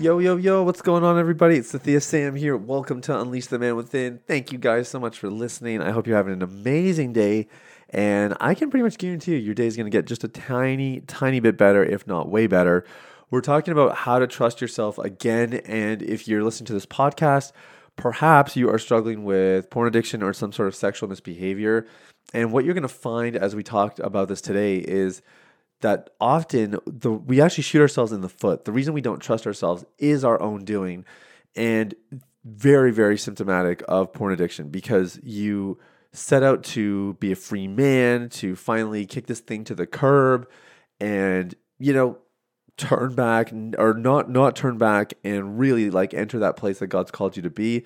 Yo, yo, yo, what's going on, everybody? It's Sathiya Sam here. Welcome to Unleash the Man Within. Thank you guys so much for listening. I hope you're having an amazing day. And I can pretty much guarantee you your day is going to get just a tiny, tiny bit better, if not way better. We're talking about how to trust yourself again. And if you're listening to this podcast, perhaps you are struggling with porn addiction or some sort of sexual misbehavior. And what you're going to find as we talked about this today is that often the we actually shoot ourselves in the foot. The reason we don't trust ourselves is our own doing and very very symptomatic of porn addiction because you set out to be a free man, to finally kick this thing to the curb and you know turn back or not not turn back and really like enter that place that God's called you to be.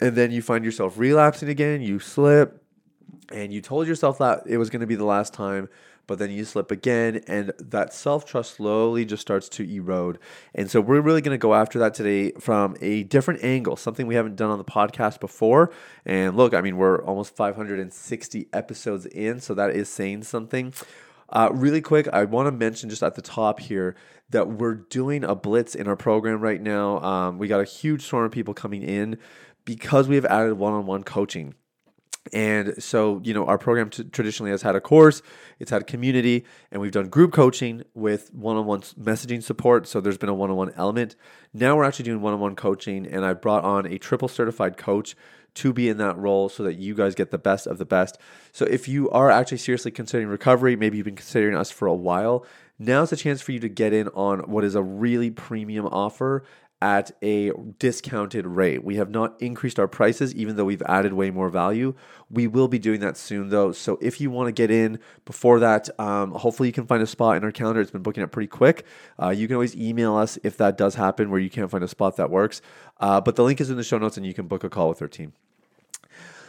And then you find yourself relapsing again, you slip and you told yourself that it was going to be the last time but then you slip again and that self-trust slowly just starts to erode. And so we're really going to go after that today from a different angle something we haven't done on the podcast before. And look i mean we're almost 560 episodes in so that is saying something. Uh, really quick i want to mention just at the top here that we're doing a blitz in our program right now. Um, we got a huge swarm of people coming in because we have added one-on-one coaching and so, you know, our program t- traditionally has had a course, it's had a community, and we've done group coaching with one on one messaging support. So there's been a one on one element. Now we're actually doing one on one coaching, and I brought on a triple certified coach to be in that role so that you guys get the best of the best. So if you are actually seriously considering recovery, maybe you've been considering us for a while, now's the chance for you to get in on what is a really premium offer at a discounted rate. We have not increased our prices, even though we've added way more value. We will be doing that soon, though. So if you want to get in before that, um, hopefully you can find a spot in our calendar. It's been booking up pretty quick. Uh, you can always email us if that does happen where you can't find a spot that works. Uh, but the link is in the show notes and you can book a call with our team.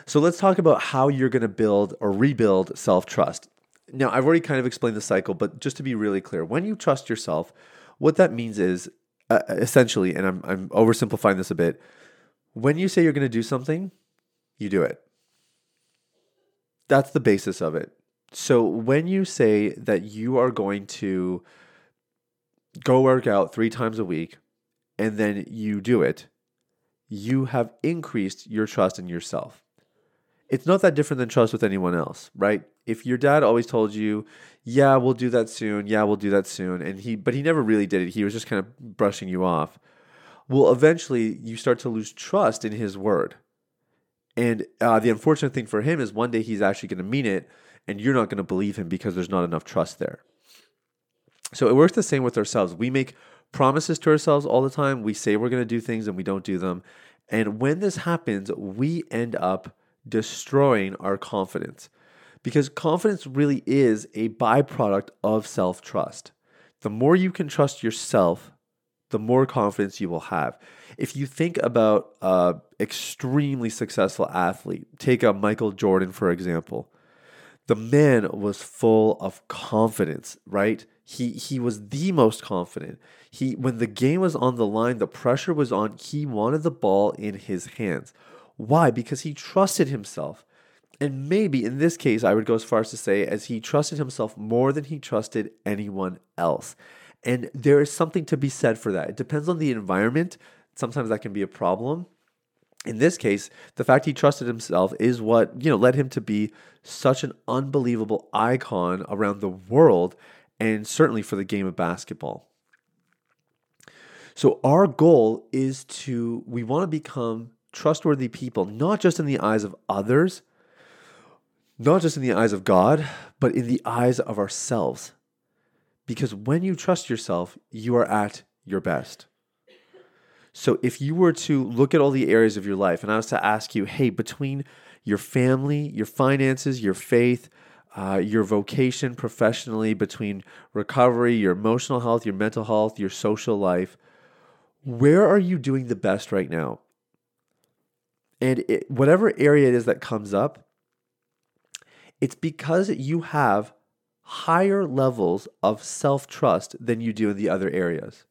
So let's talk about how you're going to build or rebuild self trust. Now, I've already kind of explained the cycle, but just to be really clear, when you trust yourself, what that means is uh, essentially, and I'm, I'm oversimplifying this a bit, when you say you're going to do something, you do it. That's the basis of it. So when you say that you are going to go work out three times a week and then you do it, you have increased your trust in yourself. It's not that different than trust with anyone else, right? If your dad always told you, yeah, we'll do that soon. Yeah, we'll do that soon. And he, but he never really did it. He was just kind of brushing you off. Well, eventually you start to lose trust in his word. And uh, the unfortunate thing for him is one day he's actually going to mean it and you're not going to believe him because there's not enough trust there. So it works the same with ourselves. We make promises to ourselves all the time. We say we're going to do things and we don't do them. And when this happens, we end up destroying our confidence because confidence really is a byproduct of self trust. The more you can trust yourself, the more confidence you will have. If you think about an extremely successful athlete, take a Michael Jordan, for example. The man was full of confidence, right? He he was the most confident. He when the game was on the line, the pressure was on, he wanted the ball in his hands. Why? Because he trusted himself. And maybe in this case, I would go as far as to say, as he trusted himself more than he trusted anyone else. And there is something to be said for that. It depends on the environment. Sometimes that can be a problem. In this case, the fact he trusted himself is what, you know, led him to be such an unbelievable icon around the world and certainly for the game of basketball. So our goal is to we want to become trustworthy people, not just in the eyes of others, not just in the eyes of God, but in the eyes of ourselves. Because when you trust yourself, you are at your best. So if you were to look at all the areas of your life and I was to ask you, hey, between your family, your finances, your faith, uh, your vocation professionally, between recovery, your emotional health, your mental health, your social life. Where are you doing the best right now? And it, whatever area it is that comes up, it's because you have higher levels of self trust than you do in the other areas.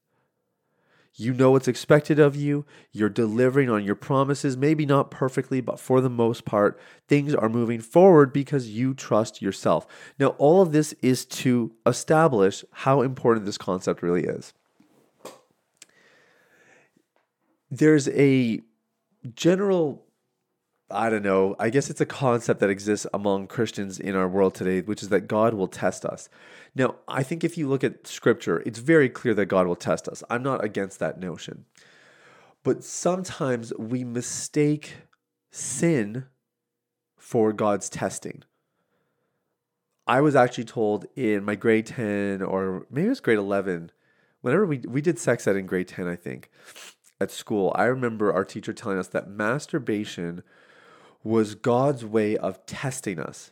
You know what's expected of you. You're delivering on your promises, maybe not perfectly, but for the most part, things are moving forward because you trust yourself. Now, all of this is to establish how important this concept really is. There's a general I don't know. I guess it's a concept that exists among Christians in our world today, which is that God will test us. Now, I think if you look at scripture, it's very clear that God will test us. I'm not against that notion. But sometimes we mistake sin for God's testing. I was actually told in my grade 10 or maybe it was grade 11, whenever we, we did sex ed in grade 10, I think, at school, I remember our teacher telling us that masturbation was God's way of testing us.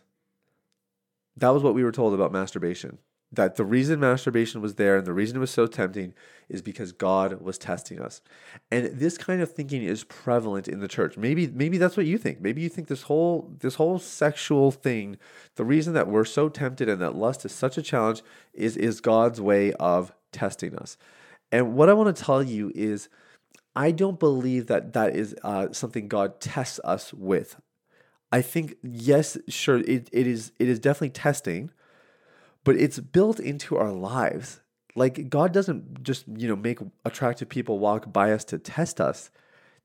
That was what we were told about masturbation. That the reason masturbation was there and the reason it was so tempting is because God was testing us. And this kind of thinking is prevalent in the church. Maybe maybe that's what you think. Maybe you think this whole this whole sexual thing, the reason that we're so tempted and that lust is such a challenge is is God's way of testing us. And what I want to tell you is I don't believe that that is uh, something God tests us with. I think yes, sure, it, it is it is definitely testing, but it's built into our lives. Like God doesn't just you know make attractive people walk by us to test us.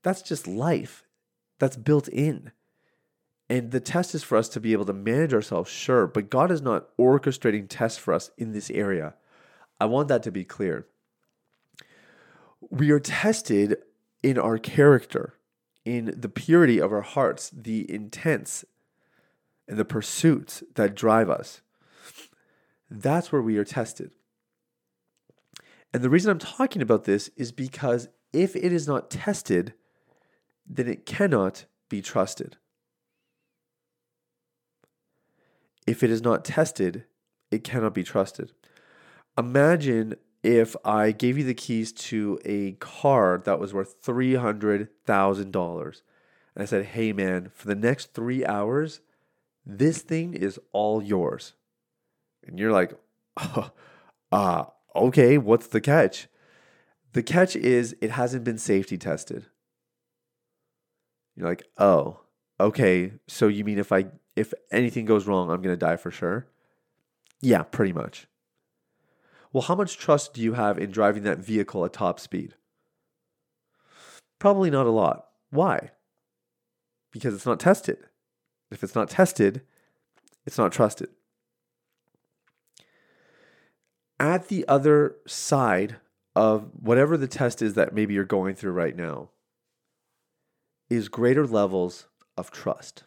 That's just life. That's built in. And the test is for us to be able to manage ourselves, sure, but God is not orchestrating tests for us in this area. I want that to be clear we are tested in our character, in the purity of our hearts, the intents and the pursuits that drive us. That's where we are tested. And the reason I'm talking about this is because if it is not tested, then it cannot be trusted. If it is not tested, it cannot be trusted. Imagine if I gave you the keys to a car that was worth $300,000 and I said, hey man, for the next three hours, this thing is all yours. And you're like, oh, uh, okay, what's the catch? The catch is it hasn't been safety tested. You're like, oh, okay. So you mean if I if anything goes wrong, I'm gonna die for sure? Yeah, pretty much. Well, how much trust do you have in driving that vehicle at top speed? Probably not a lot. Why? Because it's not tested. If it's not tested, it's not trusted. At the other side of whatever the test is that maybe you're going through right now is greater levels of trust.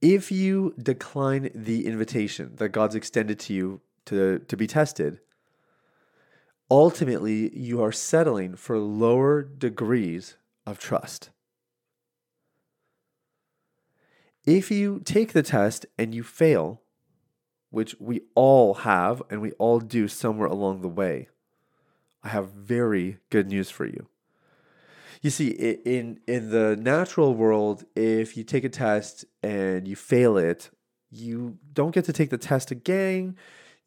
If you decline the invitation that God's extended to you to, to be tested, ultimately you are settling for lower degrees of trust. If you take the test and you fail, which we all have and we all do somewhere along the way, I have very good news for you. You see, in in the natural world, if you take a test and you fail it, you don't get to take the test again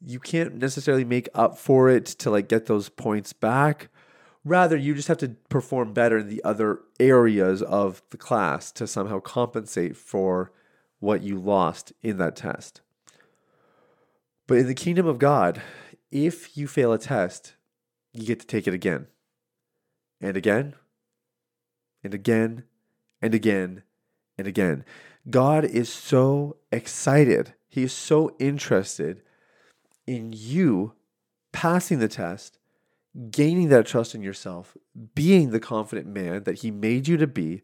you can't necessarily make up for it to like get those points back. Rather, you just have to perform better in the other areas of the class to somehow compensate for what you lost in that test. But in the kingdom of God, if you fail a test, you get to take it again and again and again and again and again. God is so excited. He is so interested in you passing the test, gaining that trust in yourself, being the confident man that He made you to be,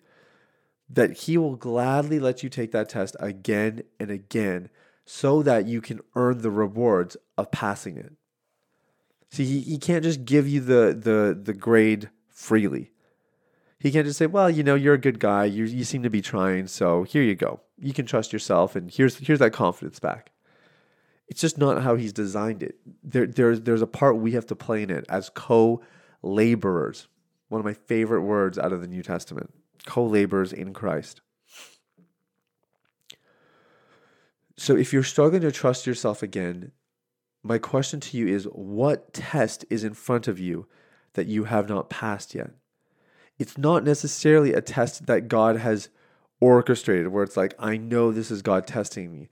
that He will gladly let you take that test again and again so that you can earn the rewards of passing it. See, He, he can't just give you the, the, the grade freely. He can't just say, "Well, you know, you're a good guy. You you seem to be trying, so here you go. You can trust yourself, and here's here's that confidence back." It's just not how he's designed it. There, there's there's a part we have to play in it as co-laborers. One of my favorite words out of the New Testament: co-laborers in Christ. So if you're struggling to trust yourself again, my question to you is: What test is in front of you that you have not passed yet? it's not necessarily a test that God has orchestrated where it's like, I know this is God testing me.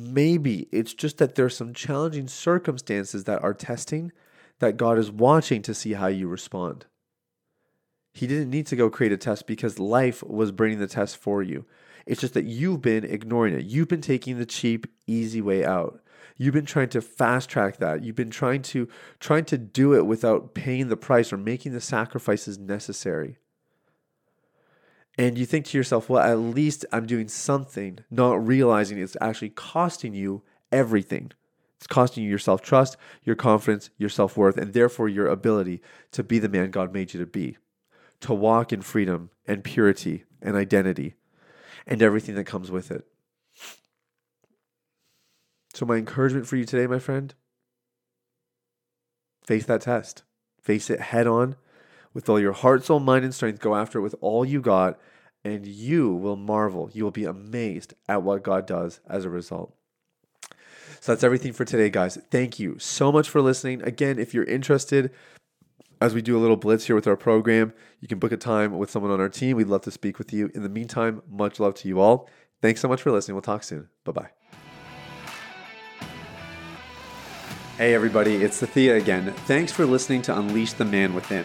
Maybe it's just that there's some challenging circumstances that are testing that God is watching to see how you respond. He didn't need to go create a test because life was bringing the test for you. It's just that you've been ignoring it. You've been taking the cheap, easy way out. You've been trying to fast track that. You've been trying to trying to do it without paying the price or making the sacrifices necessary. And you think to yourself, well, at least I'm doing something, not realizing it's actually costing you everything. It's costing you your self trust, your confidence, your self worth, and therefore your ability to be the man God made you to be, to walk in freedom and purity and identity and everything that comes with it. So, my encouragement for you today, my friend, face that test, face it head on with all your heart, soul, mind, and strength. Go after it with all you got and you will marvel. You will be amazed at what God does as a result. So that's everything for today, guys. Thank you so much for listening. Again, if you're interested, as we do a little blitz here with our program, you can book a time with someone on our team. We'd love to speak with you. In the meantime, much love to you all. Thanks so much for listening. We'll talk soon. Bye bye. Hey, everybody, it's Thea again. Thanks for listening to Unleash the Man Within.